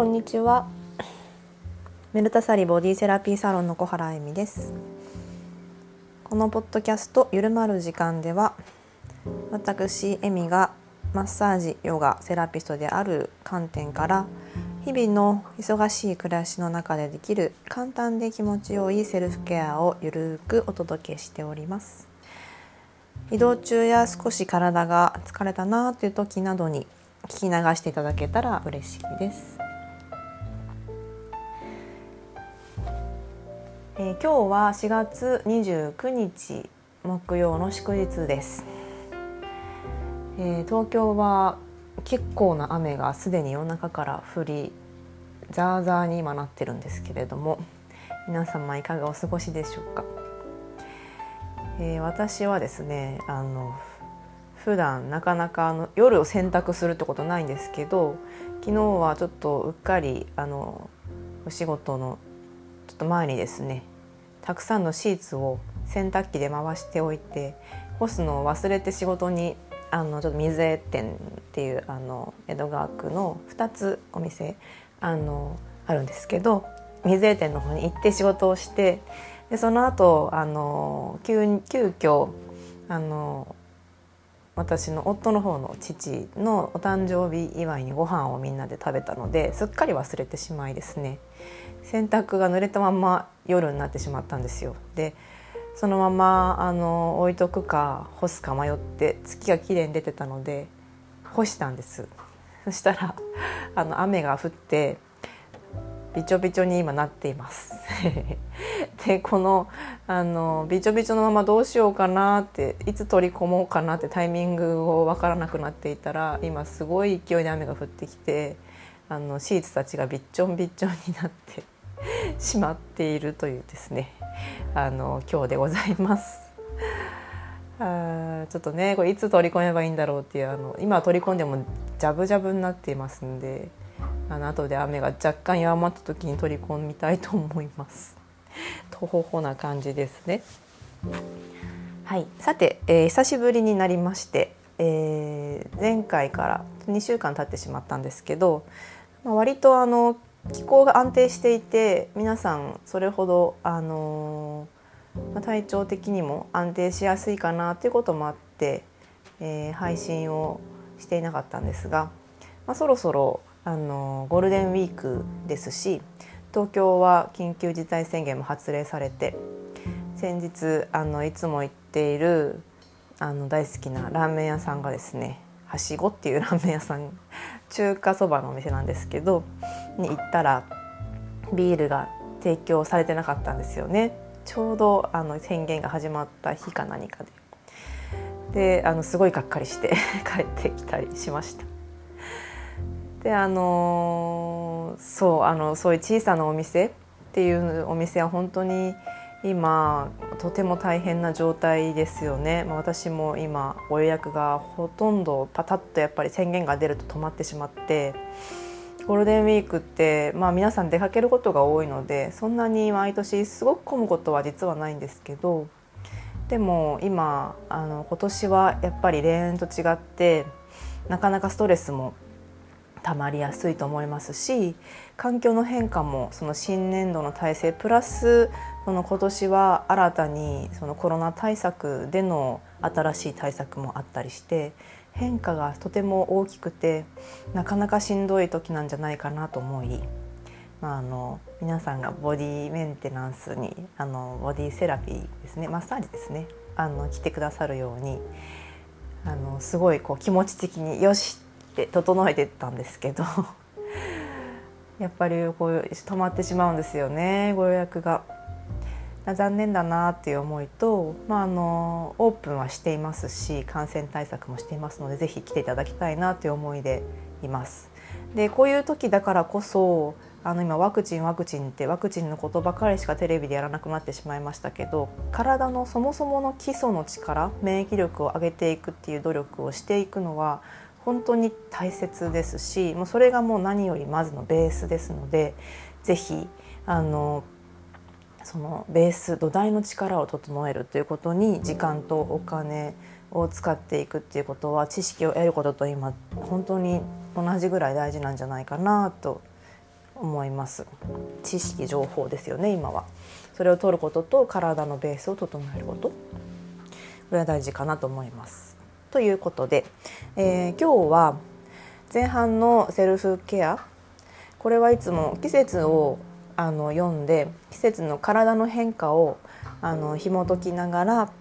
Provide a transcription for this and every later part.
こんにちは。メルタサリボディセラピーサロンの小原恵美です。このポッドキャストゆるまる時間では私恵美がマッサージヨガセラピストである観点から日々の忙しい暮らしの中でできる簡単で気持ちよいセルフケアをゆるくお届けしております。移動中や少し体が疲れたなという時などに聞き流していただけたら嬉しいです、えー、今日は4月29日木曜の祝日です、えー、東京は結構な雨がすでに夜中から降りザーザーに今なってるんですけれども皆様いかがお過ごしでしょうか、えー、私はですねあの普段なかなかあの夜を洗濯するってことないんですけど昨日はちょっとうっかりあのお仕事のちょっと前にですねたくさんのシーツを洗濯機で回しておいて干すのを忘れて仕事にあのちょっと水江店っていうあの江戸川区の2つお店あのあるんですけど水江店の方に行って仕事をしてでその後あの急急遽あの私の夫の方の父のお誕生日祝いにご飯をみんなで食べたのですっかり忘れてしまいですね。洗濯が濡れたまま夜になってしまったんですよ。でそのままあの置いとくか干すか迷って月が綺麗に出てたので干したんです。そしたらあの雨が降ってびちょびちょに今なっています。でこのあのびちょびちょのままどうしようかなっていつ取り込もうかなってタイミングを分からなくなっていたら今すごい勢いで雨が降ってきてあのシーツたちがびっちょんびっちょんになって しまっているというですねあの今日でございます。あちょっとねこれいつ取り込めばいいんだろうっていうあの今取り込んでもジャブジャブになっていますんであの後で雨が若干弱まった時に取り込みたいと思います。とほほな感じですね。はい、さて、えー、久しぶりになりまして、えー、前回から2週間経ってしまったんですけど、まあ、割とあの気候が安定していて皆さんそれほど、あのー、体調的にも安定しやすいかなということもあって、えー、配信をしていなかったんですが、まあ、そろそろあのゴールデンウィークですし東京は緊急事態宣言も発令されて先日あのいつも行っているあの大好きなラーメン屋さんがですねはしごっていうラーメン屋さん中華そばのお店なんですけどに行ったらビールが提供されてなかったんですよねちょうどあの宣言が始まった日か何かで。であのすごいがっかりして 帰ってきたりしました。であのそうあのそういう小さなお店っていうお店は本当に今とても大変な状態ですよね、まあ、私も今ご予約がほとんどパタッとやっぱり宣言が出ると止まってしまってゴールデンウィークって、まあ、皆さん出かけることが多いのでそんなに毎年すごく混むことは実はないんですけどでも今あの今年はやっぱり例年と違ってなかなかストレスもたまりやすいと思いますし環境の変化もその新年度の体制プラスその今年は新たにそのコロナ対策での新しい対策もあったりして変化がとても大きくてなかなかしんどい時なんじゃないかなと思い、まあ、あの皆さんがボディメンテナンスにあのボディセラピーですねマッサージですねあの来てくださるようにあのすごいこう気持ち的によしって整えてったんですけど やっぱりこう止まってしまうんですよねご予約が。残念だなっていう思いと、まあ、あのオープンはしていますし感染対策もしていますのでぜひ来ていただきたいなという思いでいます。でこういう時だからこそあの今ワクチンワクチンってワクチンのことばかりしかテレビでやらなくなってしまいましたけど体のそもそもの基礎の力免疫力を上げていくっていう努力をしていくのは本当に大切ですしもうそれがもう何よりまずのベースですので是非あのそのベース土台の力を整えるということに時間とお金を使っていくっていうことは知識を得ることと今本当に同じぐらい大事なんじゃないかなと思います。知識情報ですよね今は。それを取ることと体のベースを整えること。これは大事かなと思います。ということで、えー、今日は前半のセルフケア。これはいつも季節をあの読んで季節の体の変化をあの紐解きながら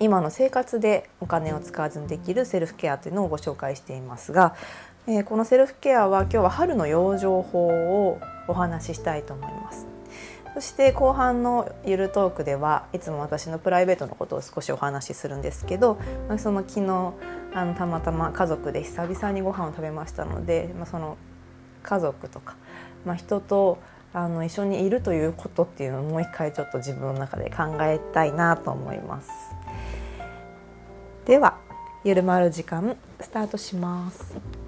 今の生活でお金を使わずにできるセルフケアというのをご紹介していますが、えー、このセルフケアは今日は春の養生法をお話ししたいと思います。そして後半のゆるトークではいつも私のプライベートのことを少しお話しするんですけどその昨日あのたまたま家族で久々にご飯を食べましたので、まあ、その家族とか、まあ、人とあの一緒にいるということっていうのをもう一回ちょっと自分の中で考えたいなと思います。ではゆるまる時間スタートします。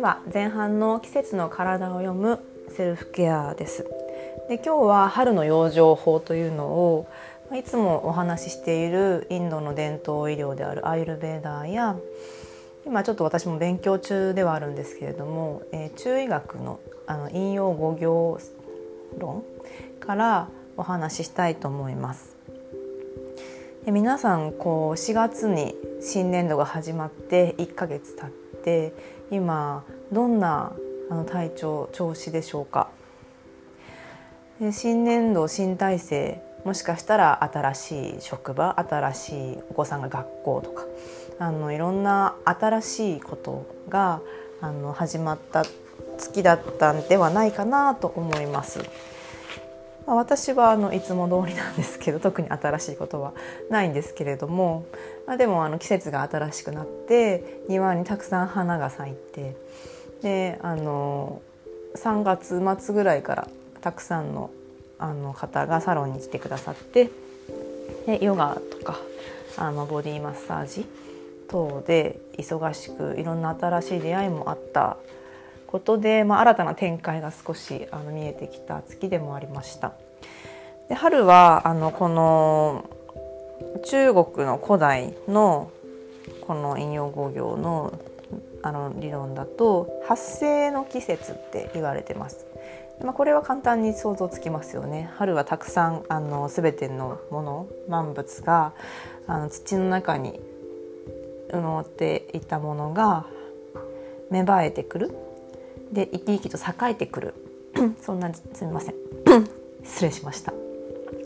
では前半の季節の体を読むセルフケアですで今日は春の養生法というのをいつもお話ししているインドの伝統医療であるアイルベーダーや今ちょっと私も勉強中ではあるんですけれども、えー、中医学のあの引用五行論からお話ししたいと思います。で皆さんこう4月に新年度が始まって1ヶ月経って今どんなあの体調調子でしょうか？で新年度新体制もしかしたら新しい職場新しいお子さんが学校とかあのいろんな新しいことがあの始まった月だったんではないかなと思います。まあ、私はあのいつも通りなんですけど 特に新しいことはないんですけれども、まあ、でもあの季節が新しくなって庭にたくさん花が咲いてであの3月末ぐらいからたくさんのあの方がサロンに来てくださってでヨガとかあのボディマッサージ等で忙しくいろんな新しい出会いもあったことで、まあ、新たな展開が少しあの見えてきた月でもありました。で春はあのこの中国の古代のこの陰陽五行のあの理論だと発生の季節って言われてます。まあ、これは簡単に想像つきますよね春はたくさんあの全てのもの万物があの土の中に埋もっていたものが芽生えてくるで生き生きと栄えてくる。そんなすみません。失礼しました。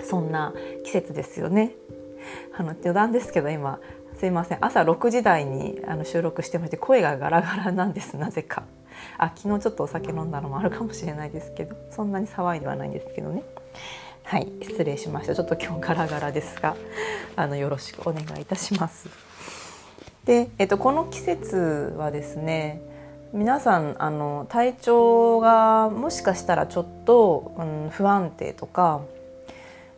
そんな季節ですよね。あの余談ですけど今すいません。朝6時台にあの収録してまして声がガラガラなんです。なぜか。あ昨日ちょっとお酒飲んだのもあるかもしれないですけどそんなに騒いではないんですけどね。はい失礼しました。ちょっと今日ガラガラですがあのよろしくお願いいたします。で、えっと、この季節はですね皆さんあの体調がもしかしたらちょっと、うん、不安定とか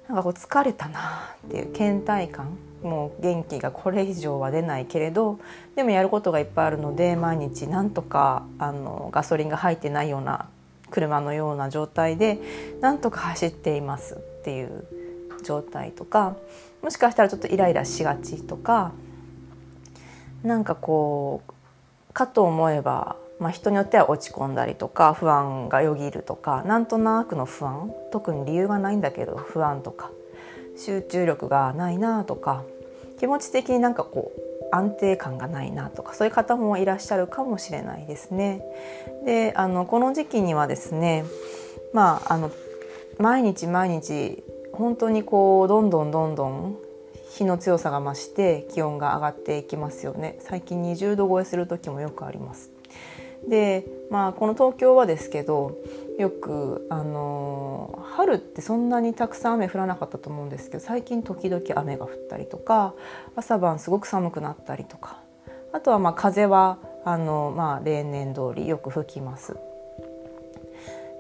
なんかこう疲れたなっていう倦怠感もう元気がこれ以上は出ないけれどでもやることがいっぱいあるので毎日なんとかあのガソリンが入ってないような車のような状態でなんとか走っていますっていう状態とかもしかしたらちょっとイライラしがちとかなんかこうかと思えばまあ、人によっては落ち込んだりとか不安がよぎるとかなんとなくの不安特に理由がないんだけど不安とか集中力がないなとか気持ち的になんかこう安定感がないなとかそういう方もいらっしゃるかもしれないですね。であのこの時期にはですねまああの毎日毎日本当にこうどんどんどんどん日の強さが増して気温が上がっていきますよね最近20度超えする時もよくありますでまあこの東京はですけどよくあの春ってそんなにたくさん雨降らなかったと思うんですけど最近時々雨が降ったりとか朝晩すごく寒くなったりとかあとはまあ風はあの、まあ、例年通りよく吹きます。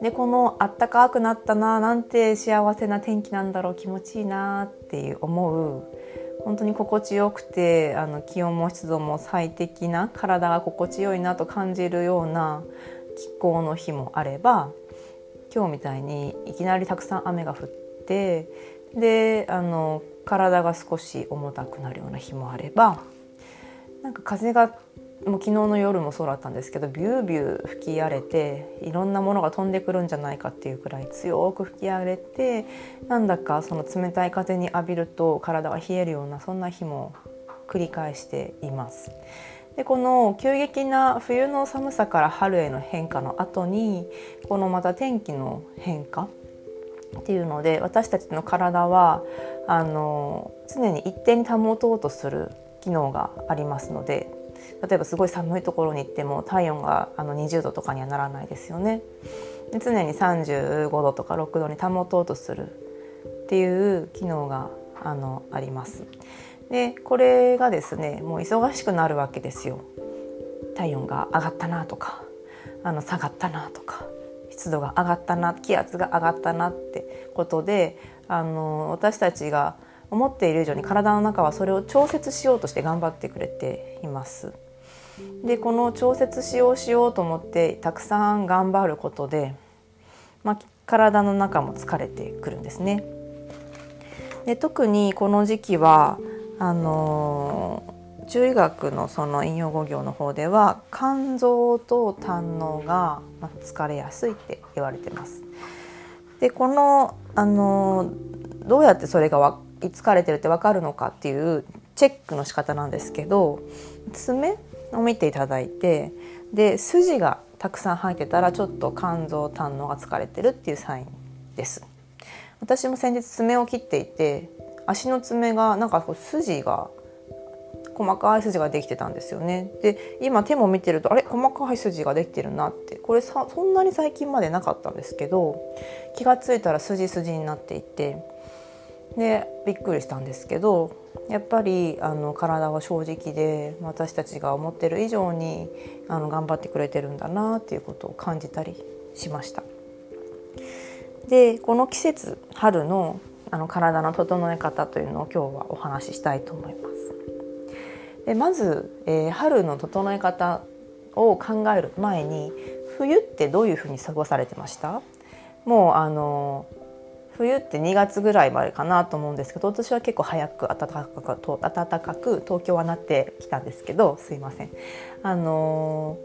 でこのあったかくなったななんて幸せな天気なんだろう気持ちいいなっていう思う本当に心地よくてあの気温も湿度も最適な体が心地よいなと感じるような気候の日もあれば今日みたいにいきなりたくさん雨が降ってであの体が少し重たくなるような日もあればなんか風がもう昨日の夜もそうだったんですけどビュービュー吹き荒れていろんなものが飛んでくるんじゃないかっていうくらい強く吹き荒れてなんだかその冷たい風に浴びると体が冷えるようなそんな日も繰り返しています。でこの急激な冬の寒さから春への変化の後にこのまた天気の変化っていうので私たちの体はあの常に一定に保とうとする機能がありますので例えばすごい寒いところに行っても体温があの20度とかにはならないですよね。で常に35度とか6度に保とうとするっていう機能があのあります。でこれがですねもう忙しくなるわけですよ。体温が上がったなとかあの下がったなとか湿度が上がったな気圧が上がったなってことであの私たちが思っている以上に体の中はそれを調節しようとして頑張ってくれています。でこの調節しようしようと思ってたくさん頑張ることで、まあ、体の中も疲れてくるんですね。で特にこの時期はあの中医学のその引用語行の方では肝臓と胆のが疲れやすいって言われてます。でこのあのどうやってそれが疲れてるって分かるのかっていうチェックの仕方なんですけど爪を見ていただいてで筋がたくさん入ってたらちょっと肝臓胆のが疲れてるっていうサインです。私も先日爪を切っていて足の爪がなんかこう筋が細かい筋ができてたんですよね。で今手も見てるとあれ？細かい筋ができてるなって。これさそんなに最近までなかったんですけど気が付いたら筋筋になっていてでびっくりしたんですけどやっぱりあの体は正直で私たちが思ってる以上にあの頑張ってくれてるんだなっていうことを感じたりしました。でこの季節春のあの体の整え方というのを今日はお話ししたいと思います。でまず、えー、春の整え方を考える前に冬ってどういうふうに過ごされてました？もうあの冬って2月ぐらいまでかなと思うんですけど私は結構早く暖かく暖かく東京はなってきたんですけどすいません。あの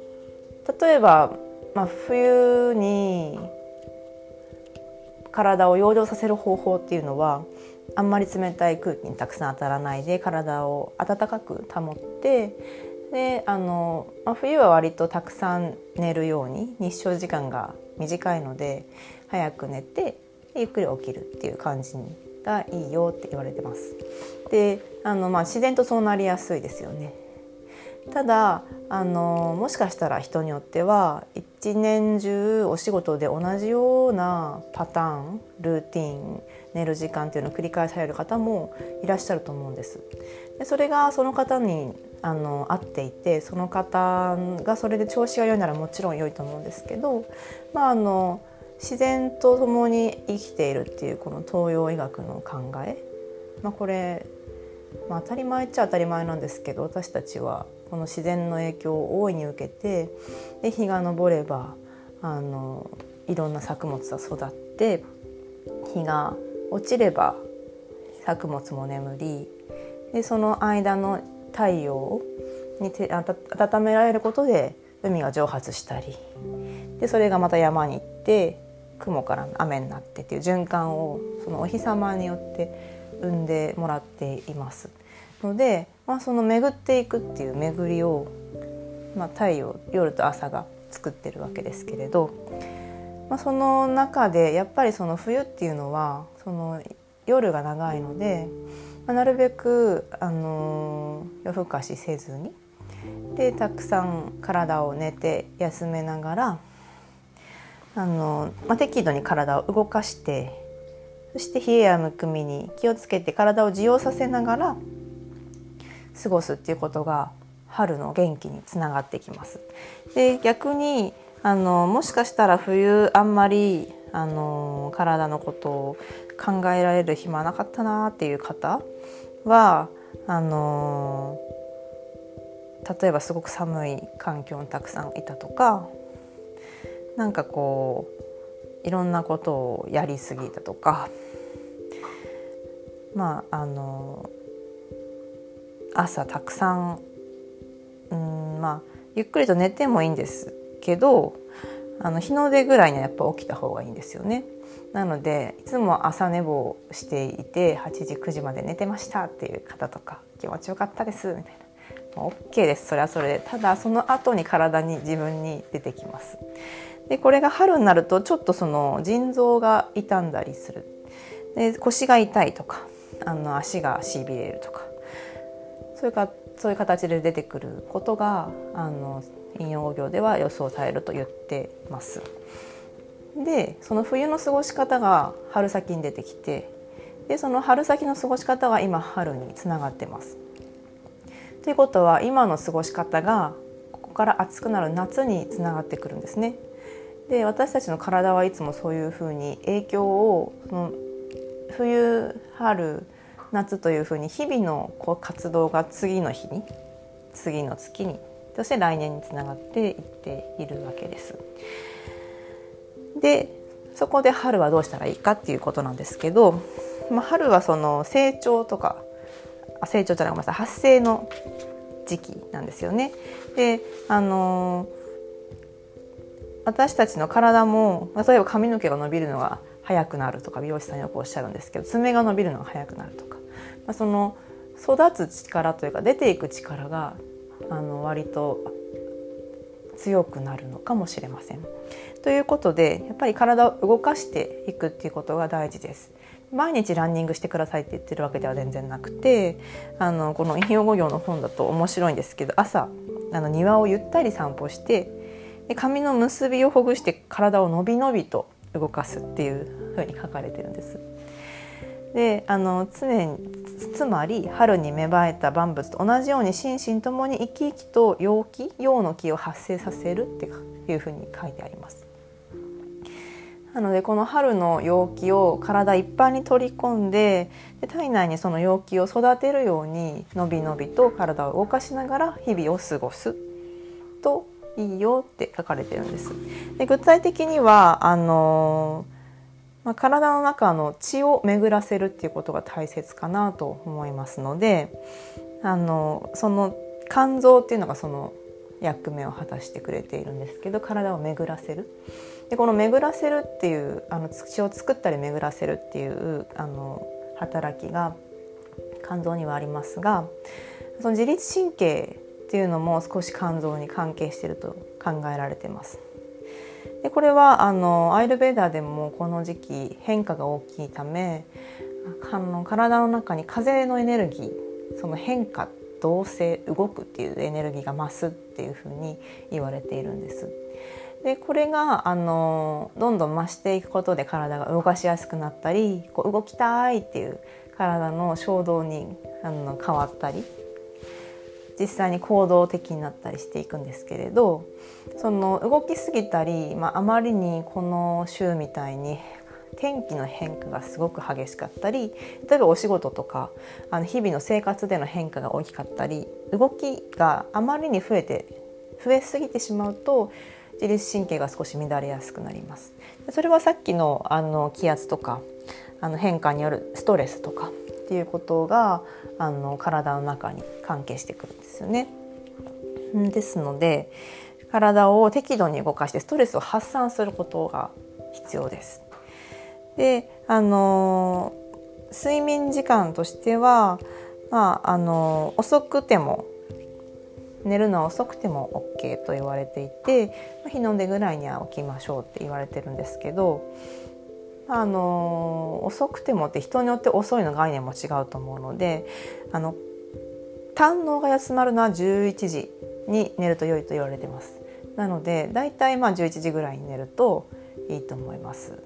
例えば、まあ、冬に体を養生させる方法っていうのはあんまり冷たい空気にたくさん当たらないで体を温かく保ってであの、まあ、冬は割とたくさん寝るように日照時間が短いので早く寝てゆっくり起きるっていう感じがいいよって言われてます。であの、まあ、自然とそうなりやすいですよね。ただあのもしかしたら人によっては一年中お仕事で同じようなパターンルーティン寝る時間っていうのを繰り返される方もいらっしゃると思うんです。でそれがその方にあの合っていてその方がそれで調子が良いならもちろん良いと思うんですけど、まあ、あの自然と共に生きているっていうこの東洋医学の考え、まあ、これ、まあ、当たり前っちゃ当たり前なんですけど私たちはこの自然の影響を大いに受けてで日が昇ればあのいろんな作物が育って日が落ちれば作物も眠りでその間の太陽にて温められることで海が蒸発したりでそれがまた山に行って雲から雨になってっていう循環をそのお日様によって生んでもらっています。ので、まあ、その巡っていくっていう巡りを、まあ、太陽夜と朝が作ってるわけですけれど、まあ、その中でやっぱりその冬っていうのはその夜が長いので、まあ、なるべく、あの夜更かしせずにでたくさん体を寝て休めながらあの、まあ、適度に体を動かしてそして冷えやむくみに気をつけて体を自由させながら過ごすっていうことが春の元気につながってきます。で逆にあのもしかしたら冬あんまりあの体のことを考えられる暇なかったなっていう方はあの例えばすごく寒い環境にたくさんいたとかなんかこういろんなことをやりすぎたとかまああの朝たくさんうんまあゆっくりと寝てもいいんですけどあの日の出ぐらいにはやっぱ起きた方がいいんですよね。なのでいつも朝寝坊していて8時9時まで寝てましたっていう方とか気持ちよかったですみたいな。OK です。それはそれで。ただその後に体に自分に出てきます。でこれが春になるとちょっとその腎臓が傷んだりするで腰が痛いとかあの足がしびれるとかそういうかそういう形で出てくることがあの引用業では予想されると言ってます。でその冬の過ごし方が春先に出てきてでその春先の過ごし方が今春につながってます。ということは今の過ごし方がここから暑くなる夏につながってくるんですね。で私たちの体はいつもそういうふうに影響をその冬春夏というふうに日々のこう活動が次の日に次の月にそして来年につながっていっているわけです。でそこで春はどうしたらいいかっていうことなんですけど、まあ、春はその成長とか成長じゃないごめんなさい発生の時期なんですよね。であの私たちの体も例えば髪の毛が伸びるのが早くなるとか美容師さんよくおっしゃるんですけど爪が伸びるのが早くなるとか、まあ、その育つ力というか出ていく力があの割と強くなるのかもしれません。ということでやっぱり体を動かしていくっていうことが大事です。毎日ランニングしてくださいって言ってるわけでは全然なくてあのこの引用語行の本だと面白いんですけど朝あの庭をゆったり散歩してで髪の結びをほぐして体をのびのびと動かすっていうふうに書かれてるんです。であの常につまり春に芽生えた万物と同じように心身ともに生き生きと陽気陽の気を発生させるっていうふうに書いてあります。なのでこの春の陽気を体いっぱいに取り込んでで体内にその陽気を育てるようにのびのびと体を動かしながら日々を過ごすといいよって書かれてるんです。で具体的にはあのまあ、体の中の血を巡らせるっていうことが大切かなと思いますのであのその肝臓っていうのがその役目を果たしてくれているんですけど体を巡らせるでこの巡らせるっていうあの血を作ったり巡らせるっていうあの働きが肝臓にはありますがその自律神経っていうのも少し肝臓に関係していると考えられてます。でこれはあのアイルベーダーでもこの時期変化が大きいためあの体の中に風のエネルギーその変化動性動くっていうエネルギーが増すっていうふうに言われているんです。でこれがあのどんどん増していくことで体が動かしやすくなったりこう動きたいっていう体の衝動にあの変わったり実際に行動的になったりしていくんですけれどその動きすぎたり、まあ、あまりにこの週みたいに天気の変化がすごく激しかったり例えばお仕事とかあの日々の生活での変化が大きかったり動きがあまりに増えて増えすぎてしまうと自律神経が少し乱れやすくなります。それはさっきのあの気圧とかあの変化によるストレスとかっていうことがあの体の中に関係してくるんですよね。ですので体を適度に動かしてストレスを発散することが必要です。であの睡眠時間としては、まあ、あの遅くても寝るのは遅くても OK と言われていて日の出ぐらいには起きましょうって言われてるんですけどあの遅くてもって人によって遅いの概念も違うと思うのであの胆のが休まるのは11時に寝ると良いと言われてます。なのでだいたいまあ11時ぐらいに寝るといいと思います。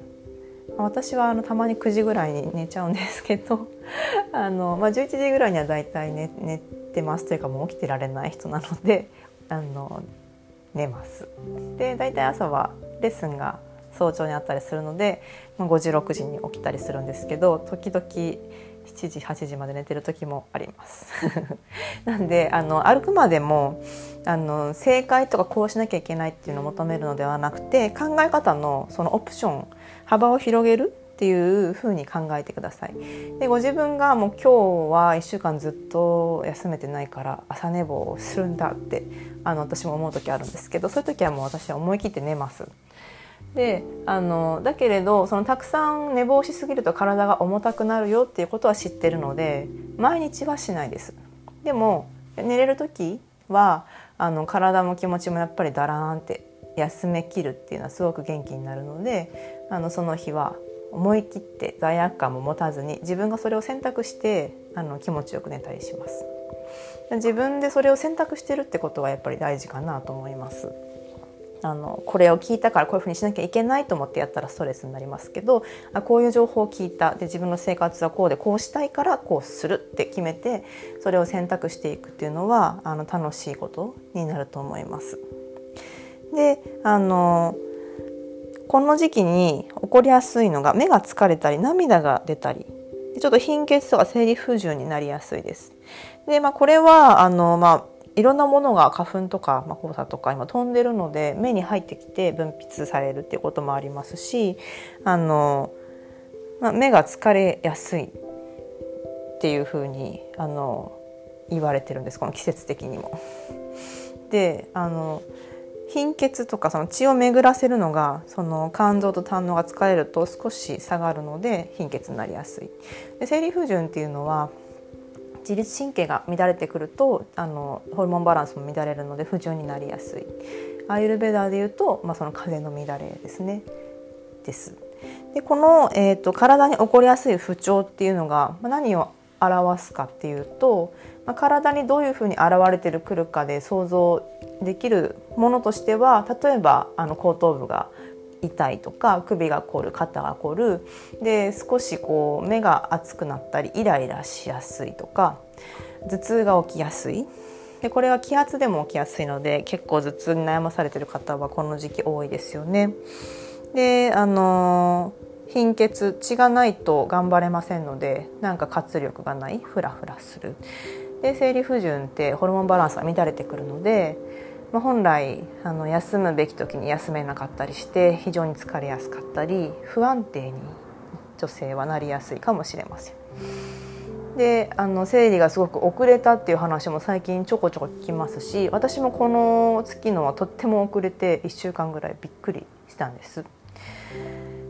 私はあのたまに9時ぐらいに寝ちゃうんですけど あの、まあ、11時ぐらいにはだいたい寝寝てますというかもう起きてられない人なのであの寝ます。でだいたい朝はレッスンが早朝にあったりするので、まあ、5時6時に起きたりするんですけど時々7時8時まで寝てる時もあります なんであの歩くまでもあの正解とかこうしなきゃいけないっていうのを求めるのではなくて考え方のそのオプション幅を広げるっていうふうに考えてください。でご自分がもう今日は1週間ずっと休めてないから朝寝坊をするんだってあの私も思う時あるんですけどそういう時はもう私は思い切って寝ます。であのだけれどそのたくさん寝坊しすぎると体が重たくなるよっていうことは知ってるので毎日はしないです。でも寝れる時はあの体も気持ちもやっぱりだらーんって休めきるっていうのはすごく元気になるのであのその日は思い切って罪悪感も持たずに自分がそれを選択してあの気持ちよく寝たりします。自分でそれを選択してるってことはやっぱり大事かなと思います。あのこれを聞いたからこういうふうにしなきゃいけないと思ってやったらストレスになりますけどあこういう情報を聞いたで自分の生活はこうでこうしたいからこうするって決めてそれを選択していくっていうのはあの楽しいことになると思います。であのこの時期に起こりやすいのが目が疲れたり涙が出たりちょっと貧血とか生理不順になりやすいです。でまあ、これはあの、まあ、いろんなものが花粉とか、まあ、黄砂とか今飛んでるので目に入ってきて分泌されるっていうこともありますしあの、まあ、目が疲れやすいっていうふうにあの言われてるんですこの季節的にも。であの貧血とかその血を巡らせるのがその肝臓と胆のが疲れると少し下がるので貧血になりやすい。で生理不順っていうのは自律神経が乱れてくるとあのホルモンバランスも乱れるので不順になりやすい。アイルベダーでいうと、まあ、その風の乱れですね。です。でこの、えーと、体に起こりやすい不調っていうのが、まあ、何を表すかっていうと、まあ、体にどういうふうに現れてくるかで想像できるものとしては例えばあの後頭部が痛いとか首が凝る肩が凝る。で少しこう目が熱くなったりイライラしやすいとか頭痛が起きやすい。でこれは気圧でも起きやすいので結構頭痛に悩まされてる方はこの時期多いですよね。であの貧血血がないと頑張れませんのでなんか活力がないフラフラする。で生理不順ってホルモンバランスが乱れてくるのでまあ、本来あの休むべき時に休めなかったりして非常に疲れやすかったり不安定に女性はなりやすいかもしれません。であの生理がすごく遅れたっていう話も最近ちょこちょこ聞きますし私もこの月のはとっても遅れて1週間ぐらいびっくりしたんです。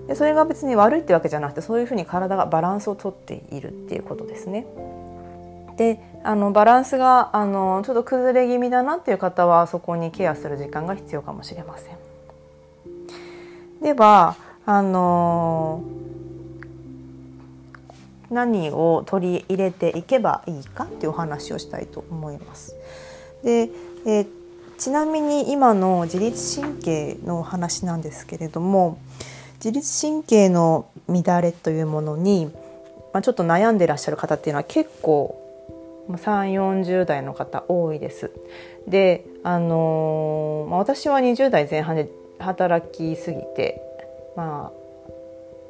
でそれが別に悪いってわけじゃなくてそういうふうに体がバランスをとっているっていうことですね。であのバランスがあのちょっと崩れ気味だなっていう方はそこにケアする時間が必要かもしれません。ではあの何を取り入れていけばいいかっていうお話をしたいと思います。で、え、ちなみに今の自律神経の話なんですけれども自律神経の乱れというものに、まあ、ちょっと悩んでらっしゃる方っていうのは結構3 4 0代の方多いです。で、あの、まあ、私は20代前半で働きすぎて、まあ、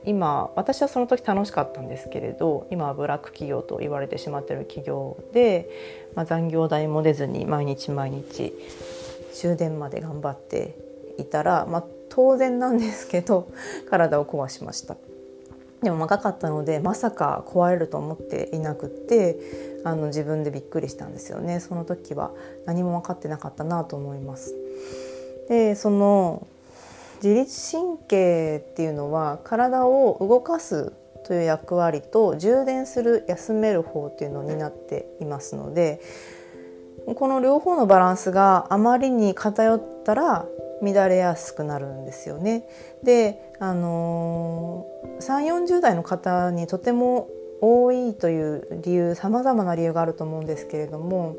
今私はその時楽しかったんですけれど今はブラック企業と言われてしまっている企業で、まあ、残業代も出ずに毎日毎日終電まで頑張っていたら、まあ、当然なんですけど体を壊しました。でも若かったのでまさか壊れると思っていなくってあの自分でびっくりしたんですよねその時は何も分かってなかったなと思います。でその自律神経っていうのは体を動かすという役割と充電する休める方っていうのを担っていますのでこの両方のバランスがあまりに偏ったら乱れやすくなるんですよね。で、あのー、3 4 0代の方にとても多いという理由さまざまな理由があると思うんですけれども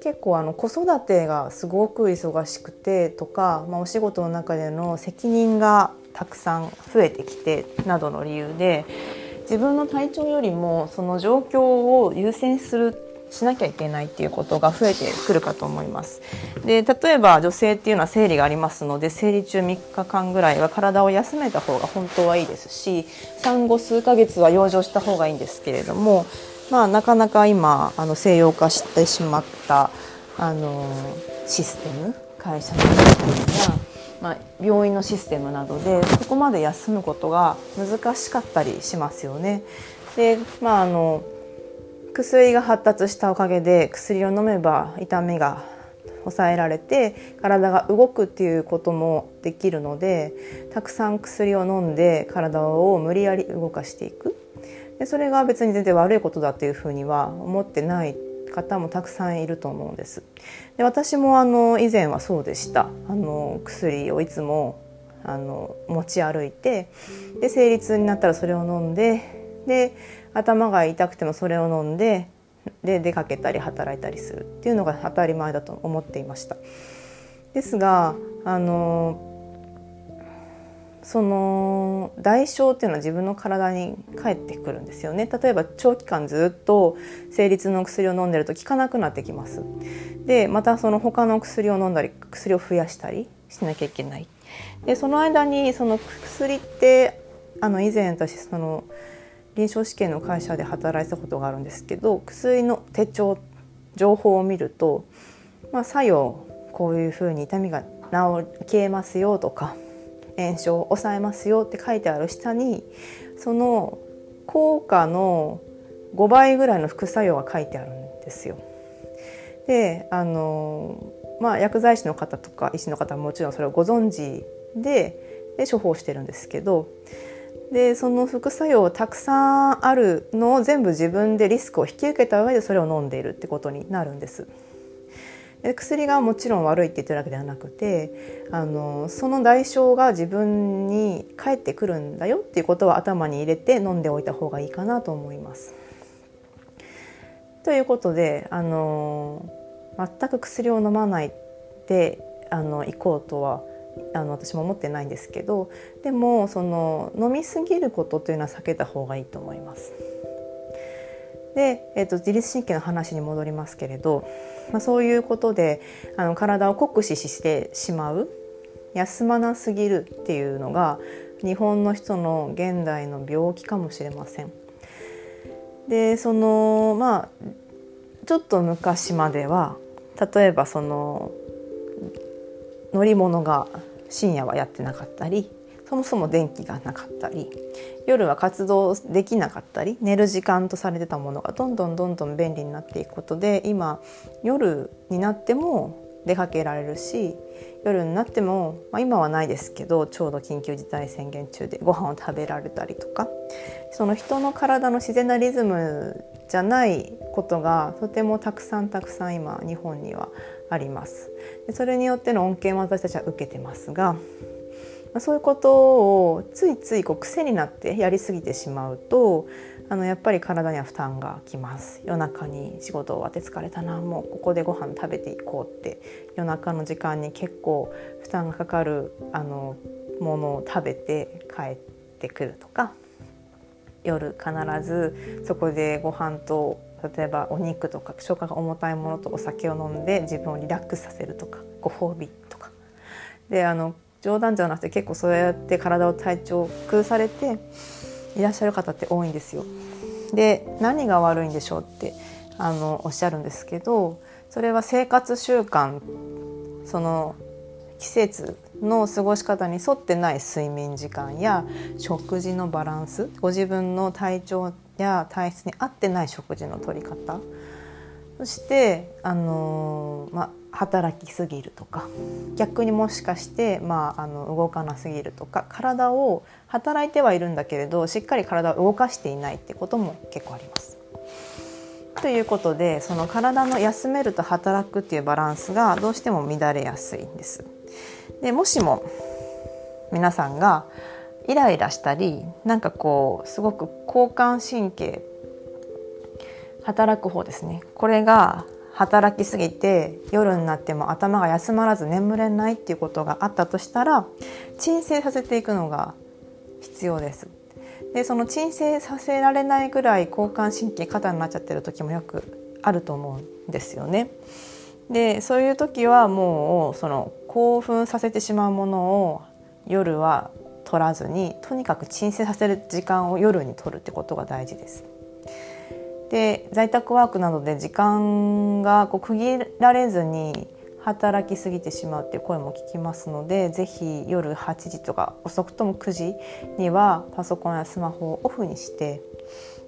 結構あの子育てがすごく忙しくてとか、まあ、お仕事の中での責任がたくさん増えてきてなどの理由で自分の体調よりもその状況を優先するしなきゃいけないっていうことが増えてくるかと思います。で例えば女性っていうのは生理がありますので生理中3日間ぐらいは体を休めた方が本当はいいですし産後数ヶ月は養生した方がいいんですけれども、まあ、なかなか今あの西洋化してしまったあのシステム会社のシステムや、まあ、病院のシステムなどでそこまで休むことが難しかったりしますよね。でまああの薬が発達したおかげで薬を飲めば痛みが抑えられて体が動くっていうこともできるのでたくさん薬を飲んで体を無理やり動かしていく。でそれが別に全然悪いことだっていうふうには思ってない方もたくさんいると思うんです。で私もあの以前はそうでした。あの薬をいつもあの持ち歩いてで生理痛になったらそれを飲んでで頭が痛くてもそれを飲んでで出かけたり働いたりするっていうのが当たり前だと思っていました。ですがあのその代償っていうのは自分の体に返ってくるんですよね。例えば長期間ずっと生理痛の薬を飲んでると効かなくなってきます。でまたその他の薬を飲んだり薬を増やしたりしなきゃいけない。でその間にその薬ってあの以前私その臨床試験の会社で働いたことがあるんですけど薬の手帳情報を見ると、まあ、作用こういうふうに痛みが治消えますよとか炎症を抑えますよって書いてある下にその効果の5倍ぐらいの副作用が書いてあるんですよ。であのまあ薬剤師の方とか医師の方はもちろんそれをご存知でで処方してるんですけどでその副作用たくさんあるのを全部自分でリスクを引き受けた上でそれを飲んでいるってことになるんです。で薬がもちろん悪いって言ってるわけではなくてあのその代償が自分に返ってくるんだよっていうことは頭に入れて飲んでおいた方がいいかなと思います。ということであの全く薬を飲まないであの行こうとはあの私も思ってないんですけどでもその飲みすぎることというのは避けた方がいいと思います。で、えーと、自律神経の話に戻りますけれど、まあ、そういうことであの体を酷使してしまう休まなすぎるっていうのが日本の人の現代の病気かもしれません。でそのまあちょっと昔までは例えばその乗り物が深夜はやってなかったりそもそも電気がなかったり夜は活動できなかったり寝る時間とされてたものがどんどんどんどん便利になっていくことで今夜になっても出かけられるし夜になっても、まあ、今はないですけどちょうど緊急事態宣言中でご飯を食べられたりとかその人の体の自然なリズムじゃないことがとてもたくさんたくさん今日本にはあります。でそれによっての恩恵も私たちは受けてますが、まあ、そういうことをついついこう癖になってやりすぎてしまうとあのやっぱり体には負担がきます。夜中に仕事終わって疲れた。なもうここでご飯食べていこうって夜中の時間に結構負担がかかるあのものを食べて帰ってくるとか。夜必ずそこでご飯と例えばお肉とか消化が重たいものとお酒を飲んで自分をリラックスさせるとかご褒美とかであの冗談じゃなくて結構そうやって体を体調崩されていらっしゃる方って多いんですよ。で何が悪いんでしょうってあのおっしゃるんですけどそれは生活習慣その季節の過ごし方に沿ってない睡眠時間や食事のバランスご自分の体調や体質に合ってない食事の取り方そしてあの、まあ、働きすぎるとか逆にもしかして、まあ、あの動かなすぎるとか体を働いてはいるんだけれどしっかり体を動かしていないってことも結構あります。ということでその体の休めると働くっていうバランスがどうしても乱れやすいんです。でもしも皆さんがイライラしたりなんかこうすごく交感神経働く方ですねこれが働きすぎて夜になっても頭が休まらず眠れないっていうことがあったとしたら鎮静させていくのが必要です。でその鎮静させられないぐらい交感神経過多になっちゃってる時もよくあると思うんですよね。でそういう時はもうその興奮させてしまうものを夜は取らずにとにかく鎮静させる時間を夜に取るってことが大事です。で在宅ワークなどで時間がこう区切られずに働きすぎてしまうっていう声も聞きますのでぜひ夜8時とか遅くとも9時にはパソコンやスマホをオフにして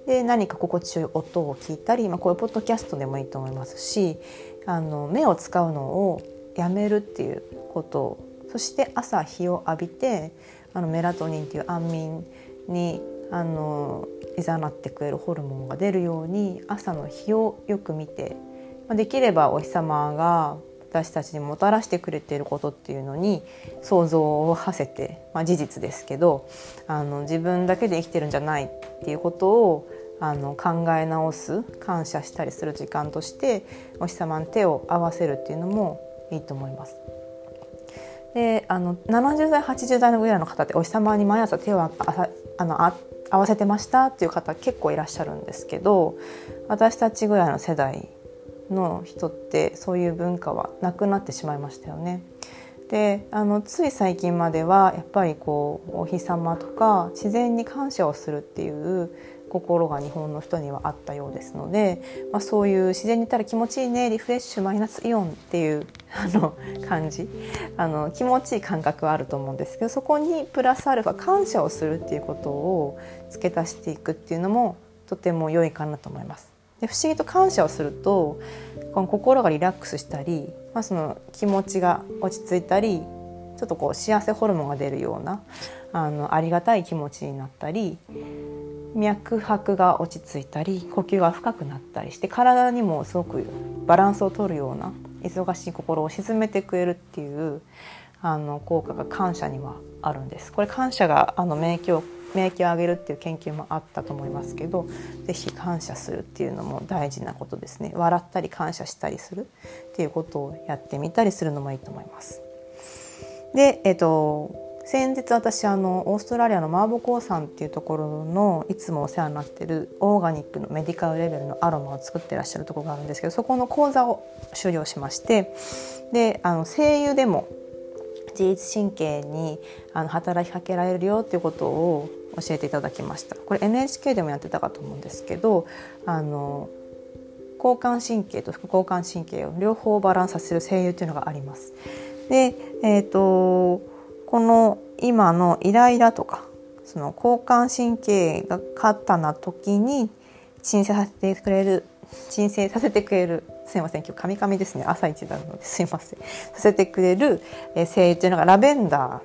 で何か心地よい音を聞いたり、まあ、こういうポッドキャストでもいいと思いますしあの目を使うのをやめるっていうこと。そして朝日を浴びてあのメラトニンっていう安眠にあのいざなってくれるホルモンが出るように朝の日をよく見てできればお日様が私たちにもたらしてくれていることっていうのに想像を馳せて、まあ、事実ですけどあの自分だけで生きてるんじゃないっていうことをあの考え直す感謝したりする時間としてお日様に手を合わせるっていうのもいいと思います。であの70代80代のぐらいの方ってお日様に毎朝手をああのあ合わせてましたっていう方結構いらっしゃるんですけど私たちぐらいの世代の人ってそういう文化はなくなってしまいましたよね。であのつい最近まではやっぱりこうお日様とか自然に感謝をするっていう心が日本の人にはあったようですので、まあ、そういう自然にいたら気持ちいいねリフレッシュマイナスイオンっていう あの感じあの気持ちいい感覚はあると思うんですけどそこにプラスアルファ感謝をするっていうことを付け足していくっていうのもとても良いかなと思います。で不思議と感謝をするとこの心がリラックスしたり、まあ、その気持ちが落ち着いたりちょっとこう幸せホルモンが出るようなあのありがたい気持ちになったり脈拍が落ち着いたり呼吸が深くなったりして体にもすごくバランスを取るような忙しい心を鎮めてくれるっていうあの効果が感謝にはあるんです。これ感謝があの免疫を免疫を上げるっていう研究もあったと思いますけど是非感謝するっていうのも大事なことですね笑ったり感謝したりするっていうことをやってみたりするのもいいと思います。で、えっと先日私あのオーストラリアのマーボ鉱山っていうところのいつもお世話になってるオーガニックのメディカルレベルのアロマを作ってらっしゃるとこがあるんですけどそこの講座を終了しましてであの声優でも自律神経にあの働きかけられるよっていうことを教えていただきましたこれ NHK でもやってたかと思うんですけどあの交感神経と副交感神経を両方バランスさせる声優っていうのがあります。で、えーとこの今のイライラとかその交感神経が過多な時に鎮静させてくれる鎮静させてくれるすいません今日カミカミですね。朝一なのですいません。させてくれる精油っていうのがラベンダー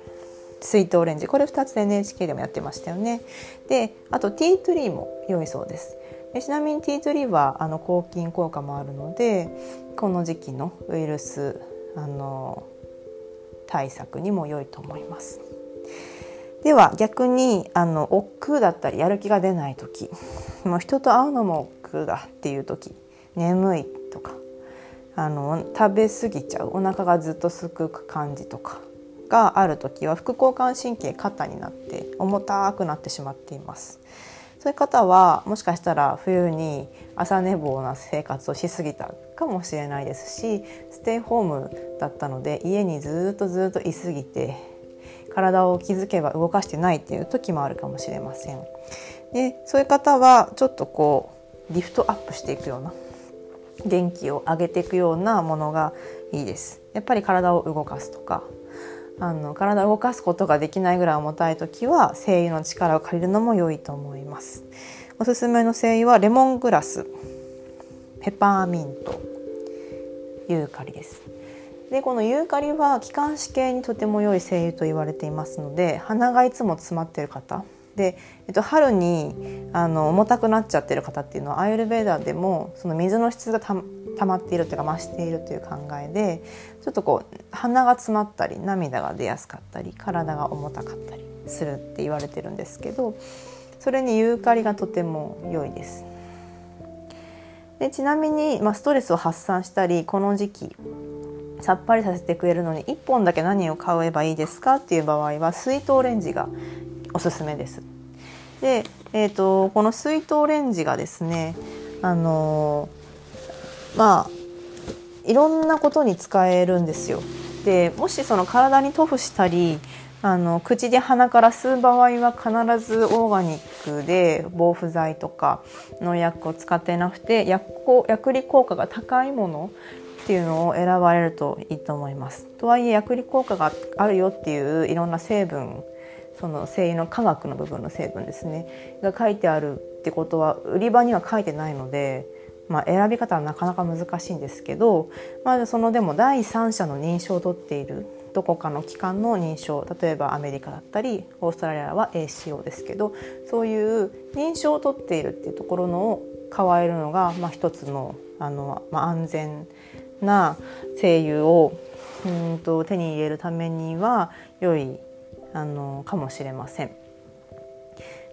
スイートオレンジ。これ2つ NHK でもやってましたよね。であとティートリーも良いそうです。でちなみにティートリーはあの抗菌効果もあるのでこの時期のウイルスあの対策にも良いと思います。では逆にあの億劫だったりやる気が出ない時もう人と会うのも億劫だっていう時眠いとかあの食べ過ぎちゃうお腹がずっとすくく感じとかがある時は副交感神経過多になって重たくなってしまっています。そういう方はもしかしたら冬に朝寝坊な生活をしすぎたかもしれないですしステイホームだったので家にずっとずっと居すぎて体を気づけば動かしてないっていう時もあるかもしれません。でそういう方はちょっとこうリフトアップしていくような元気を上げていくようなものがいいです。やっぱり体を動かすとかあの体を動かすことができないぐらい重たい時は精油の力を借りるのも良いと思いますおすすめの精油はレモングラスペパーミントユーカリですでこのユーカリは気管支系にとても良い精油と言われていますので鼻がいつも詰まってる方で、えっと、春にあの重たくなっちゃってる方っていうのはアイルベーダーでもその水の質がた溜まっているというか増しているという考えでちょっとこう鼻が詰まったり涙が出やすかったり体が重たかったりするって言われてるんですけどそれにユーカリがとても良いです。でちなみに、まあ、ストレスを発散したりこの時期さっぱりさせてくれるのに1本だけ何を買えばいいですかっていう場合はスイートオレンジがおすすめです。で、えーと、このスイートオレンジがですねあのまあいろんなことに使えるんですよ。でもしその体に塗布したりあの口で鼻から吸う場合は必ずオーガニックで防腐剤とか農薬を使ってなくて薬薬理効果が高いものっていうのを選ばれるといいと思います。とはいえ薬理効果があるよっていういろんな成分その精油の科学の部分の成分ですねが書いてあるってことは売り場には書いてないので、まあ、選び方はなかなか難しいんですけど、まあ、そのでも第三者の認証を取っているどこかの機関の認証例えばアメリカだったりオーストラリアは ACO ですけどそういう認証を取っているっていうところのを変えるのが、まあ、一つのあの、まあ、安全な声優をうんと手に入れるためには良いあのかもしれません。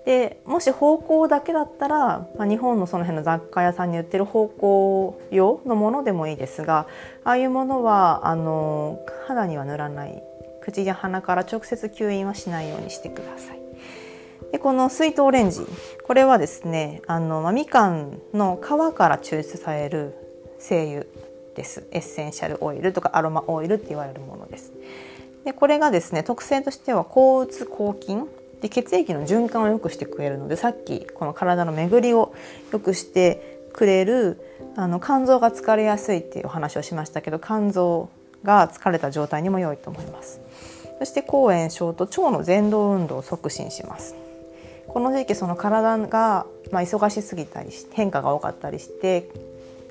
でもし方向だけだったら、まあ、日本のその辺の雑貨屋さんに売ってる方向用のものでもいいですがああいうものはあの肌には塗らない口や鼻から直接吸引はしないようにしてください。でこのスイートオレンジこれはですねあの、まあ、みかんの皮から抽出される精油ですエッセンシャルオイルとかアロマオイルって言われるものです。でこれがですね特性としては抗うつ抗菌で血液の循環を良くしてくれるのでさっきこの体の巡りを良くしてくれるあの肝臓が疲れやすいっていうお話をしましたけど肝臓が疲れた状態にも良いと思います。そして抗炎症と腸の蠕動運動を促進します。この時期その体が、まあ、忙しすぎたり変化が多かったりして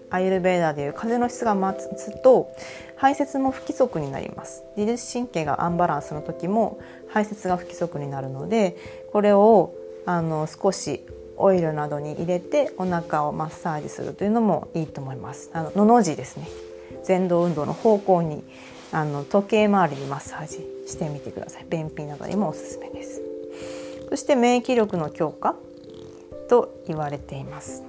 アイルベーダーでいう風の質が増すと排泄も不規則になります。自律神経がアンバランスの時も排泄が不規則になるのでこれをあの少しオイルなどに入れてお腹をマッサージするというのもいいと思います。あののの字ですね。前動運動の方向にあの時計回りにマッサージしてみてください。便秘などにもおすすめです。そして免疫力の強化と言われています。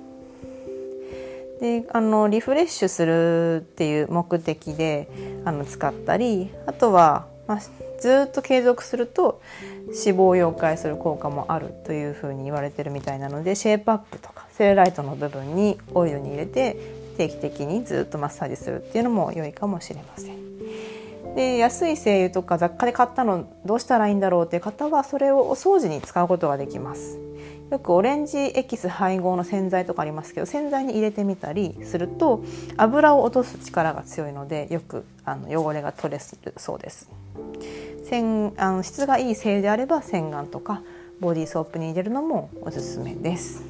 であのリフレッシュするっていう目的であの使ったりあとは、まあ、ずっと継続すると脂肪を溶解する効果もあるというふうに言われてるみたいなのでシェイプアップとかセルライトの部分にオイルに入れて定期的にずっとマッサージするっていうのも良いかもしれません。で安い精油とか雑貨で買ったのどうしたらいいんだろうっていう方はそれをお掃除に使うことができます。よくオレンジエキス配合の洗剤とかありますけど洗剤に入れてみたりすると油を落とす力が強いのでよくあの汚れが取れるそうです。洗あの質がいい精油であれば洗顔とかボディーソープに入れるのもおすすめです。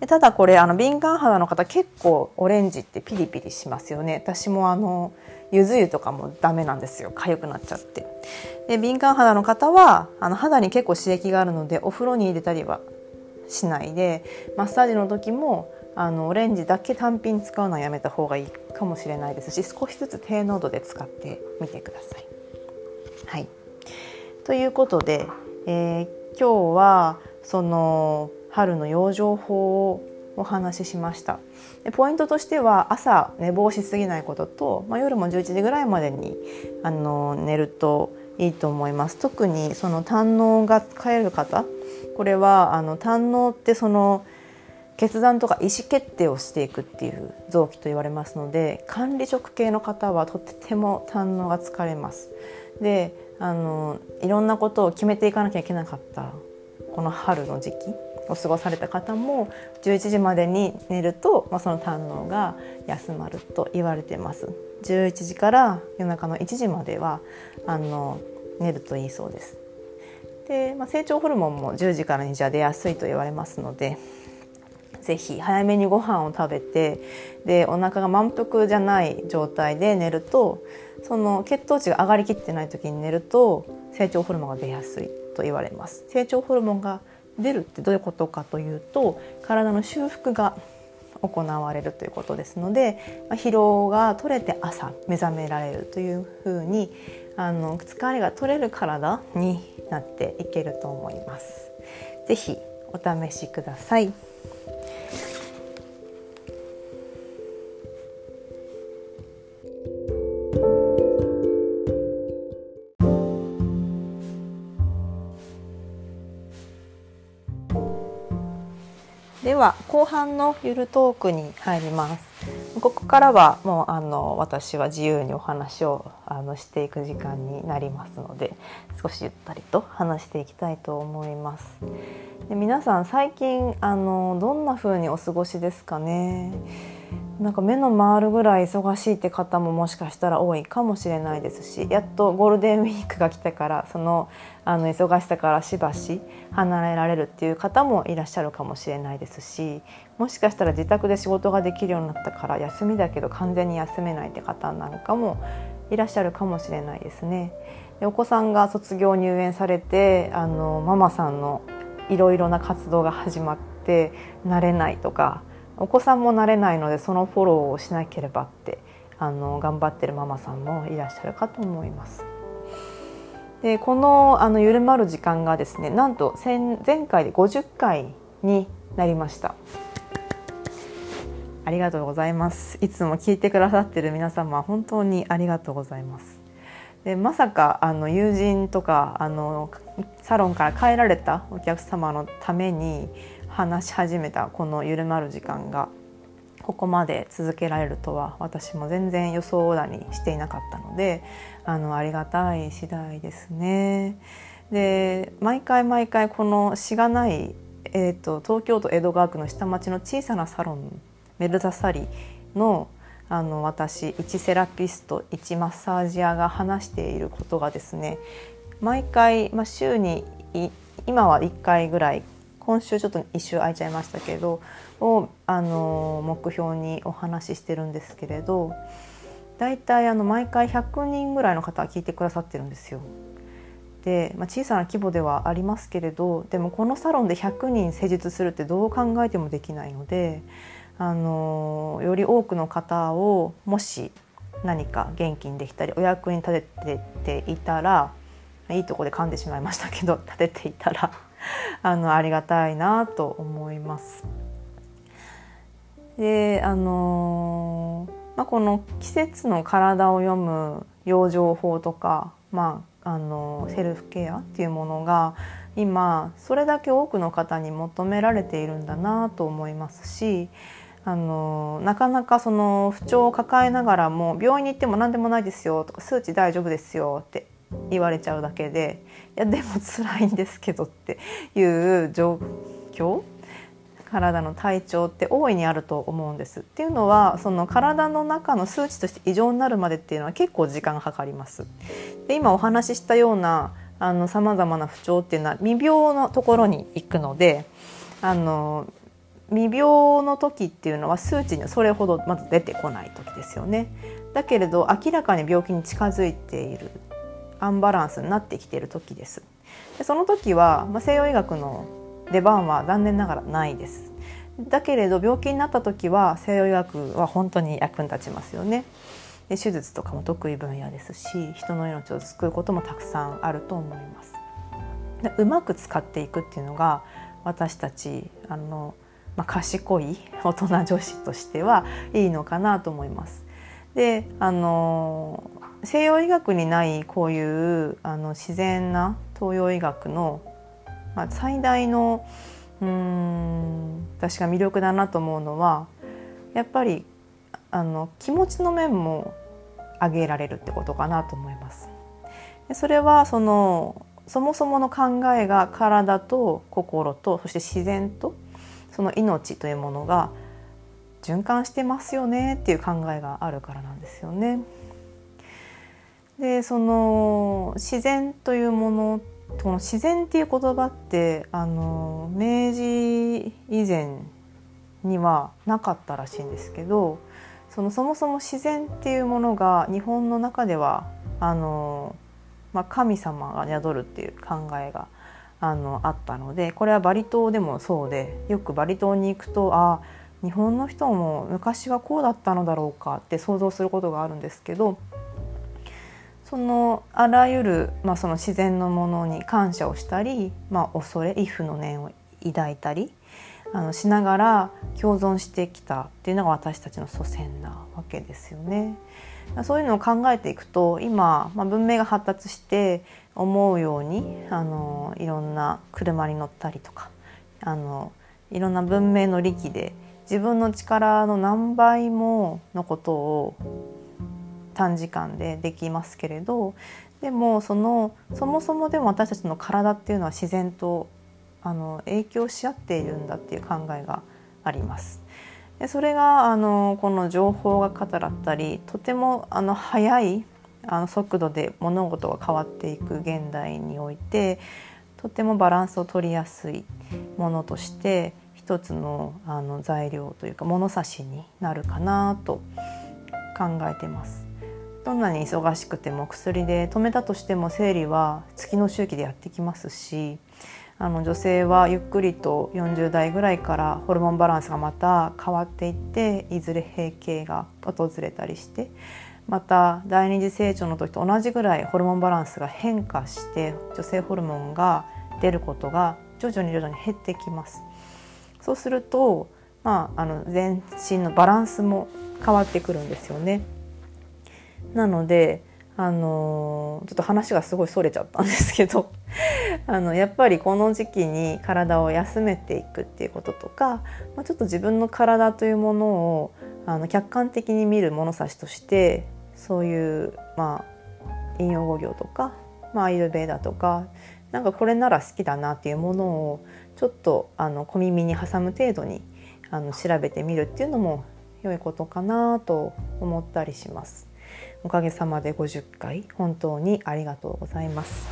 でただこれあの敏感肌の方結構オレンジってピリピリしますよね。私もあのゆず湯とかもダメなんですよ。痒くなっちゃって。で敏感肌の方はあの肌に結構刺激があるのでお風呂に入れたりはしないでマッサージの時もあのオレンジだけ単品使うのはやめた方がいいかもしれないですし少しずつ低濃度で使ってみてください。はい、ということで、えー、今日はその春の養生法をお話ししました。でポイントとしては朝寝坊しすぎないことと、まあ、夜も11時ぐらいまでにあの寝るといいと思います。特にその胆のが使える方これはあの胆のってその決断とか意思決定をしていくっていう臓器と言われますので管理職系の方はとても胆のが疲れます。であのいろんなことを決めていかなきゃいけなかったこの春の時期。を過ごされた方も11時までに寝ると、まあ、その胆のが休まると言われてます。11時から夜中の1時まではあの寝るといいそうです。で、まあ、成長ホルモンも10時から2時は出やすいと言われますのでぜひ早めにご飯を食べてでお腹が満腹じゃない状態で寝るとその血糖値が上がりきってない時に寝ると成長ホルモンが出やすいと言われます。成長ホルモンが出るってどういうことかというと体の修復が行われるということですので、まあ、疲労が取れて朝目覚められるというふうにあの疲れが取れる体になっていけると思います。ぜひお試しください。は後半のゆるトークに入ります。ここからはもうあの私は自由にお話をあのしていく時間になりますので少しゆったりと話していきたいと思います。で皆さん最近あのどんな風にお過ごしですかね？なんか目の回るぐらい忙しいって方ももしかしたら多いかもしれないですしやっとゴールデンウィークが来てからそのあの忙しさからしばし離れられるっていう方もいらっしゃるかもしれないですしもしかしたら自宅で仕事ができるようになったから休みだけど完全に休めないって方なんかもいらっしゃるかもしれないですね。でお子さんが卒業入園されてあのママさんのいろいろな活動が始まって慣れないとかお子さんも慣れないのでそのフォローをしなければってあの頑張ってるママさんもいらっしゃるかと思います。でこのあの緩まる時間がですねなんと前回で50回になりました。ありがとうございます。いつも聞いてくださってる皆様本当にありがとうございます。でまさかあの友人とかあのサロンから帰られたお客様のために話し始めたこの緩まる時間がここまで続けられるとは私も全然予想だにしていなかったのであのありがたい次第ですね。で毎回毎回このしがない、えーと、東京都江戸川区の下町の小さなサロンメルタサリのあの私1セラピスト1マッサージ屋が話していることがですね毎回、まあ、週に今は1回ぐらい今週ちょっと一周空いちゃいましたけどをあの目標にお話ししてるんですけれど大体あの毎回100人ぐらいの方が聞いてくださってるんですよ。で、まあ、小さな規模ではありますけれどでもこのサロンで100人施術するってどう考えてもできないのであのより多くの方をもし何か元気にできたりお役に立てていたらいいとこで噛んでしまいましたけど立てていたら あのありがたいなと思います。であのまあ、この季節の体を読む養生法とか、まあ、あのセルフケアっていうものが今それだけ多くの方に求められているんだなと思いますしあのなかなかその不調を抱えながらも病院に行っても何でもないですよとか数値大丈夫ですよって言われちゃうだけでいやでも辛いんですけどっていう状況体の体調って大いにあると思うんです。っていうのはその体の中の数値として異常になるまでっていうのは結構時間がかかります。で今お話ししたようなさまざまな不調っていうのは未病のところに行くのであの未病の時っていうのは数値にはそれほどまず出てこない時ですよね。だけれど明らかに病気に近づいているアンバランスになってきている時です。でその時は、まあ、西洋医学の出番は残念ながらないです。だけれど病気になった時は西洋医学は本当に役に立ちますよね。で手術とかも得意分野ですし人の命を救うこともたくさんあると思います。でうまく使っていくっていうのが私たちあの、まあ、賢い大人女子としてはいいのかなと思います。であの西洋医学にないこういうあの自然な東洋医学の、まあ、最大のうん私が魅力だなと思うのはやっぱりあの気持ちの面も上げられるってことかなと思います。でそれはそのそもそもの考えが体と心とそして自然とその命というものが循環してますよねっていう考えがあるからなんですよね。でその自然というものこの自然っていう言葉ってあの明治以前にはなかったらしいんですけどそのそもそも自然っていうものが日本の中ではあの、まあ、神様が宿るっていう考えがあのあったのでこれはバリ島でもそうでよくバリ島に行くとあ日本の人も昔はこうだったのだろうかって想像することがあるんですけどそのあらゆる、まあ、その自然のものに感謝をしたり、まあ、恐れ畏怖の念を抱いたりあのしながら共存してきたっていうのが私たちの祖先なわけですよね。そういうのを考えていくと今、まあ、文明が発達して思うようにあのいろんな車に乗ったりとかあのいろんな文明の利器で自分の力の何倍ものことを短時間でできますけれどでもそのそもそもでも私たちの体っていうのは自然とあの影響し合っているんだっていう考えがあります。でそれがあのこの情報が方だったりとてもあの速いあの速度で物事が変わっていく現代においてとてもバランスを取りやすいものとして一つのあの材料というか物差しになるかなと考えてます。どんなに忙しくても薬で止めたとしても生理は月の周期でやってきますしあの女性はゆっくりと40代ぐらいからホルモンバランスがまた変わっていっていずれ閉経が訪れたりしてまた第二次成長の時と同じぐらいホルモンバランスが変化して女性ホルモンが出ることが徐々に徐々に減ってきます。そうすると、まあ、あの全身のバランスも変わってくるんですよね。なのであのちょっと話がすごいそれちゃったんですけど あのやっぱりこの時期に体を休めていくっていうこととか、まあ、ちょっと自分の体というものをあの客観的に見る物差しとしてそういう、まあ、引用語行とか、まあ、アイルベーダとかなんかこれなら好きだなっていうものをちょっとあの小耳に挟む程度にあの調べてみるっていうのも良いことかなと思ったりします。おかげさまで50回本当にありがとうございます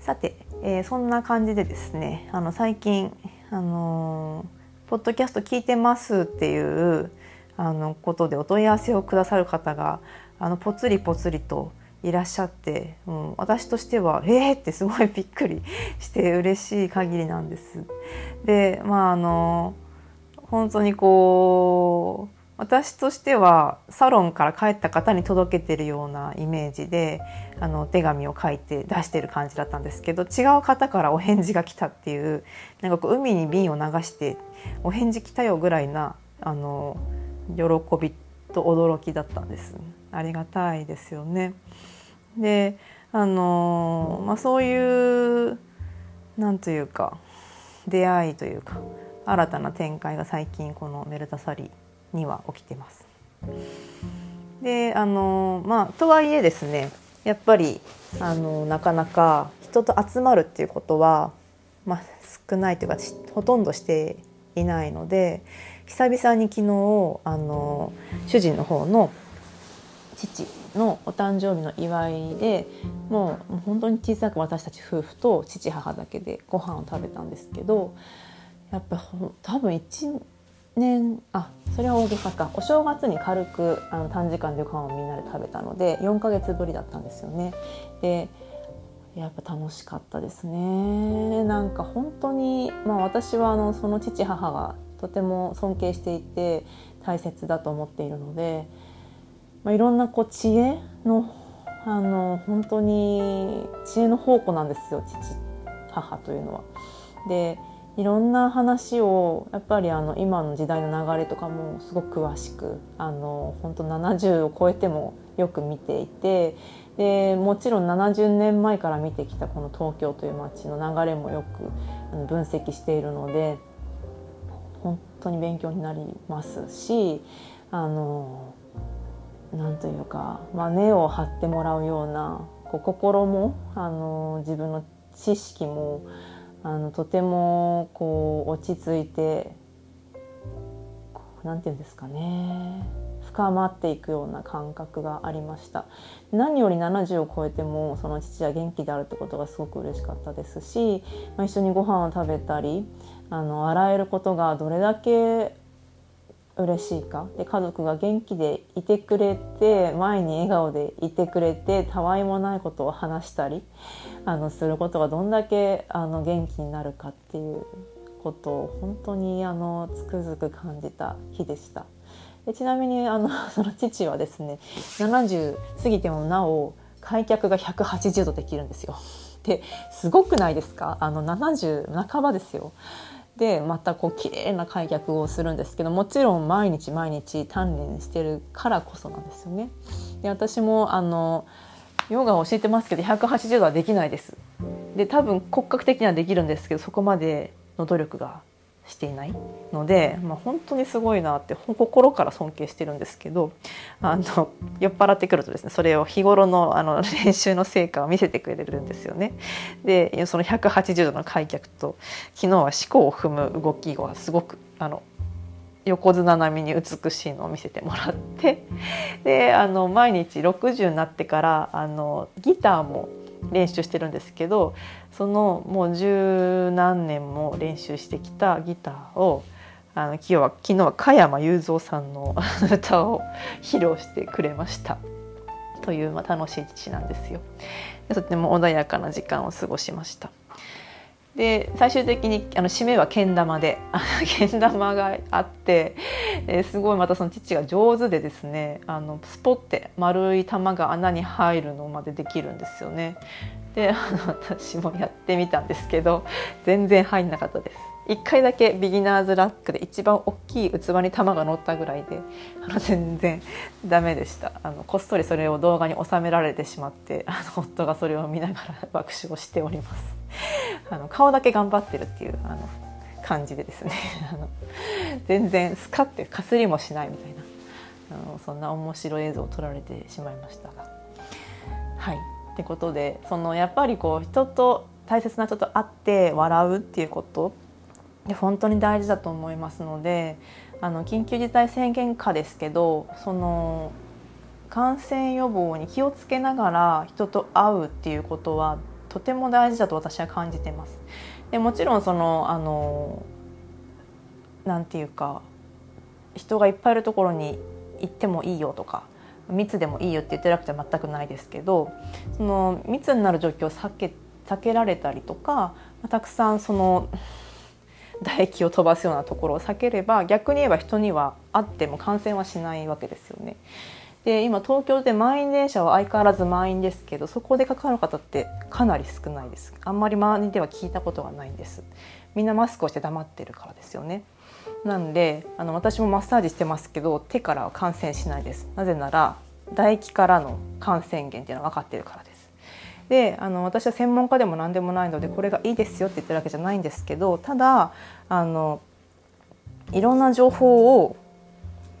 さて、えー、そんな感じでですねあの最近あのー、ポッドキャスト聞いてますっていうあのことでお問い合わせをくださる方があのぽつりぽつりといらっしゃって、うん、私としてはえーってすごいびっくりして嬉しい限りなんです。でまああの本当にこう私としてはサロンから帰った方に届けてるようなイメージであの手紙を書いて出してる感じだったんですけど違う方からお返事が来たっていうなんかこう海に瓶を流してお返事来たよぐらいなあの喜びと驚きだったんです。ありがたいですよね。であのまあ、そういうなんというか出会いというか新たな展開が最近このメルタサリーには起きてます。であのまあとはいえですねやっぱりあのなかなか人と集まるっていうことは、まあ、少ないというかほとんどしていないので久々に昨日あの主人の方の父のお誕生日の祝いでもう本当に小さく私たち夫婦と父母だけでご飯を食べたんですけどやっぱ多分1年あそれは大げさかお正月に軽くあの短時間でご飯をみんなで食べたので4ヶ月ぶりだったんですよね。でやっぱ楽しかったですねなんか本当に、まあ、私はあのその父母がとても尊敬していて大切だと思っているので、まあ、いろんなこう知恵のあの本当に知恵の宝庫なんですよ父母というのは。でいろんな話をやっぱりあの今の時代の流れとかもすごく詳しくあの本当70を超えてもよく見ていてでもちろん70年前から見てきたこの東京という街の流れもよく分析しているので本当に勉強になりますしあのなんというか、まあ、根を張ってもらうようなこう心もあの自分の知識もあのとてもこう落ち着いて何て言うんですかね。深まっていくような感覚がありました。何より70を超えてもその父は元気であるってことがすごく嬉しかったですし、まあ、一緒にご飯を食べたりあの洗えることがどれだけ嬉しいか？で家族が元気でいてくれて前に笑顔でいてくれてたわいもないことを話したりあのすることがどんだけあの元気になるかっていうことを本当にあのつくづく感じた日でした。でちなみにあのその父はですね70過ぎてもなお開脚が180度できるんですよ。ですごくないですか？あの70半ばですよ。でまたこう綺麗な開脚をするんですけどもちろん毎日毎日鍛錬してるからこそなんですよね。で私もあのヨガを教えてますけど180度はできないです。で多分骨格的にはできるんですけどそこまでの努力がしていないので、まあ、本当にすごいなって心から尊敬してるんですけどあの酔っ払ってくるとですねそれを日頃のあの練習の成果を見せてくれるんですよね。でその180度の開脚と昨日は四股を踏む動きがすごくあの横綱並みに美しいのを見せてもらってであの毎日60になってからあのギターも練習してるんですけどそのもう十何年も練習してきたギターをあの昨日は昨日は加山雄三さんの歌を披露してくれましたという、まあ、楽しい父なんですよ。とても穏やかな時間を過ごしました。で最終的にあの締めはけん玉でけん玉があってえすごいまたその父が上手でですねあのスポッて丸い玉が穴に入るのまでできるんですよね。であの私もやってみたんですけど全然入んなかったです。1回だけビギナーズラックで一番大きい器に玉が乗ったぐらいであの全然ダメでした。あのこっそりそれを動画に収められてしまってあの夫がそれを見ながら爆笑しております。あの顔だけ頑張ってるっていうあの感じでですね。あの全然スカッてかすりもしないみたいなあのそんな面白い映像を撮られてしまいましたが。はい。ってことでそのやっぱりこう人と大切な人と会って笑うっていうことで本当に大事だと思いますのであの緊急事態宣言下ですけどその感染予防に気をつけながら人と会うっていうことはとても大事だと私は感じてます。でもちろんそのあのなんていうか人がいっぱいいるところに行ってもいいよとか密でもいいよって言ってるわけじゃ全くないですけどその密になる状況を避け避けられたりとかたくさんその 唾液を飛ばすようなところを避ければ逆に言えば人にはあっても感染はしないわけですよね。で今東京で満員電車は相変わらず満員ですけどそこでかかる方ってかなり少ないです。あんまり周りでは聞いたことがないんです。みんなマスクをして黙ってるからですよね。なんであの私もマッサージしてますけど手からは感染しないです。なぜなら唾液からの感染源っていうのは分かってるからです。であの私は専門家でも何でもないのでこれがいいですよって言ってるわけじゃないんですけどただあのいろんな情報を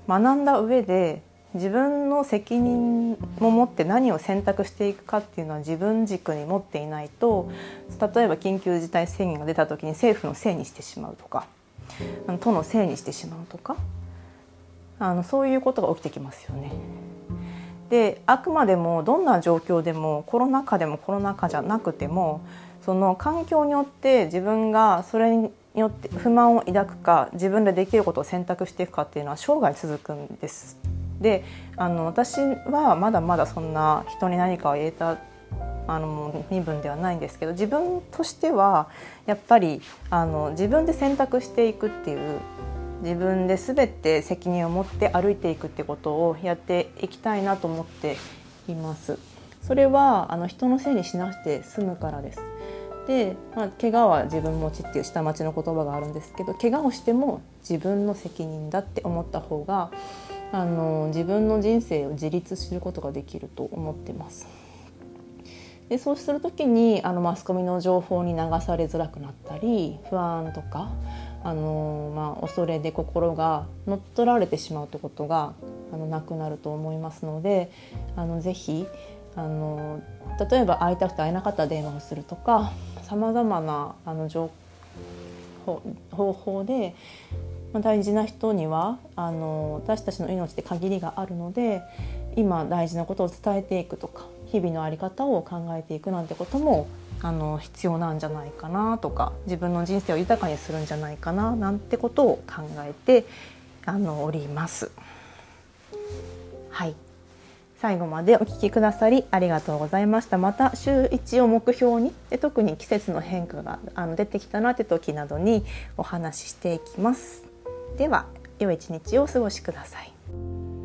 学んだ上で自分の責任も持って何を選択していくかっていうのは自分軸に持っていないと例えば緊急事態宣言が出た時に政府のせいにしてしまうとか都のせいにしてしまうとかあのそういうことが起きてきますよね。であくまでもどんな状況でもコロナ禍でもコロナ禍じゃなくてもその環境によって自分がそれによって不満を抱くか自分でできることを選択していくかっていうのは生涯続くんです。であの私はまだまだそんな人に何かを言えたあの身分ではないんですけど自分としてはやっぱりあの自分で選択していくっていう自分で全て責任を持って歩いていくってことをやっていきたいなと思っています。それはあの人のせいにしなくて済むからです。で、まあ、怪我は自分持ちっていう下町の言葉があるんですけど怪我をしても自分の責任だって思った方があの自分の人生を自立することができると思ってます。でそうする時にあのマスコミの情報に流されづらくなったり不安とかあのまあ、恐れで心が乗っ取られてしまうということがあのなくなると思いますのであのぜひあの例えば会いたくて会えなかった電話をするとかさまざまなあの情報方法で、まあ、大事な人にはあの私たちの命って限りがあるので今大事なことを伝えていくとか日々の在り方を考えていくなんてこともあの必要なんじゃないかなとか自分の人生を豊かにするんじゃないかななんてことを考えてあのおります。はい最後までお聞きくださりありがとうございました。また週1を目標にで特に季節の変化があの出てきたなって時などにお話ししていきます。では良い一日をお過ごしください。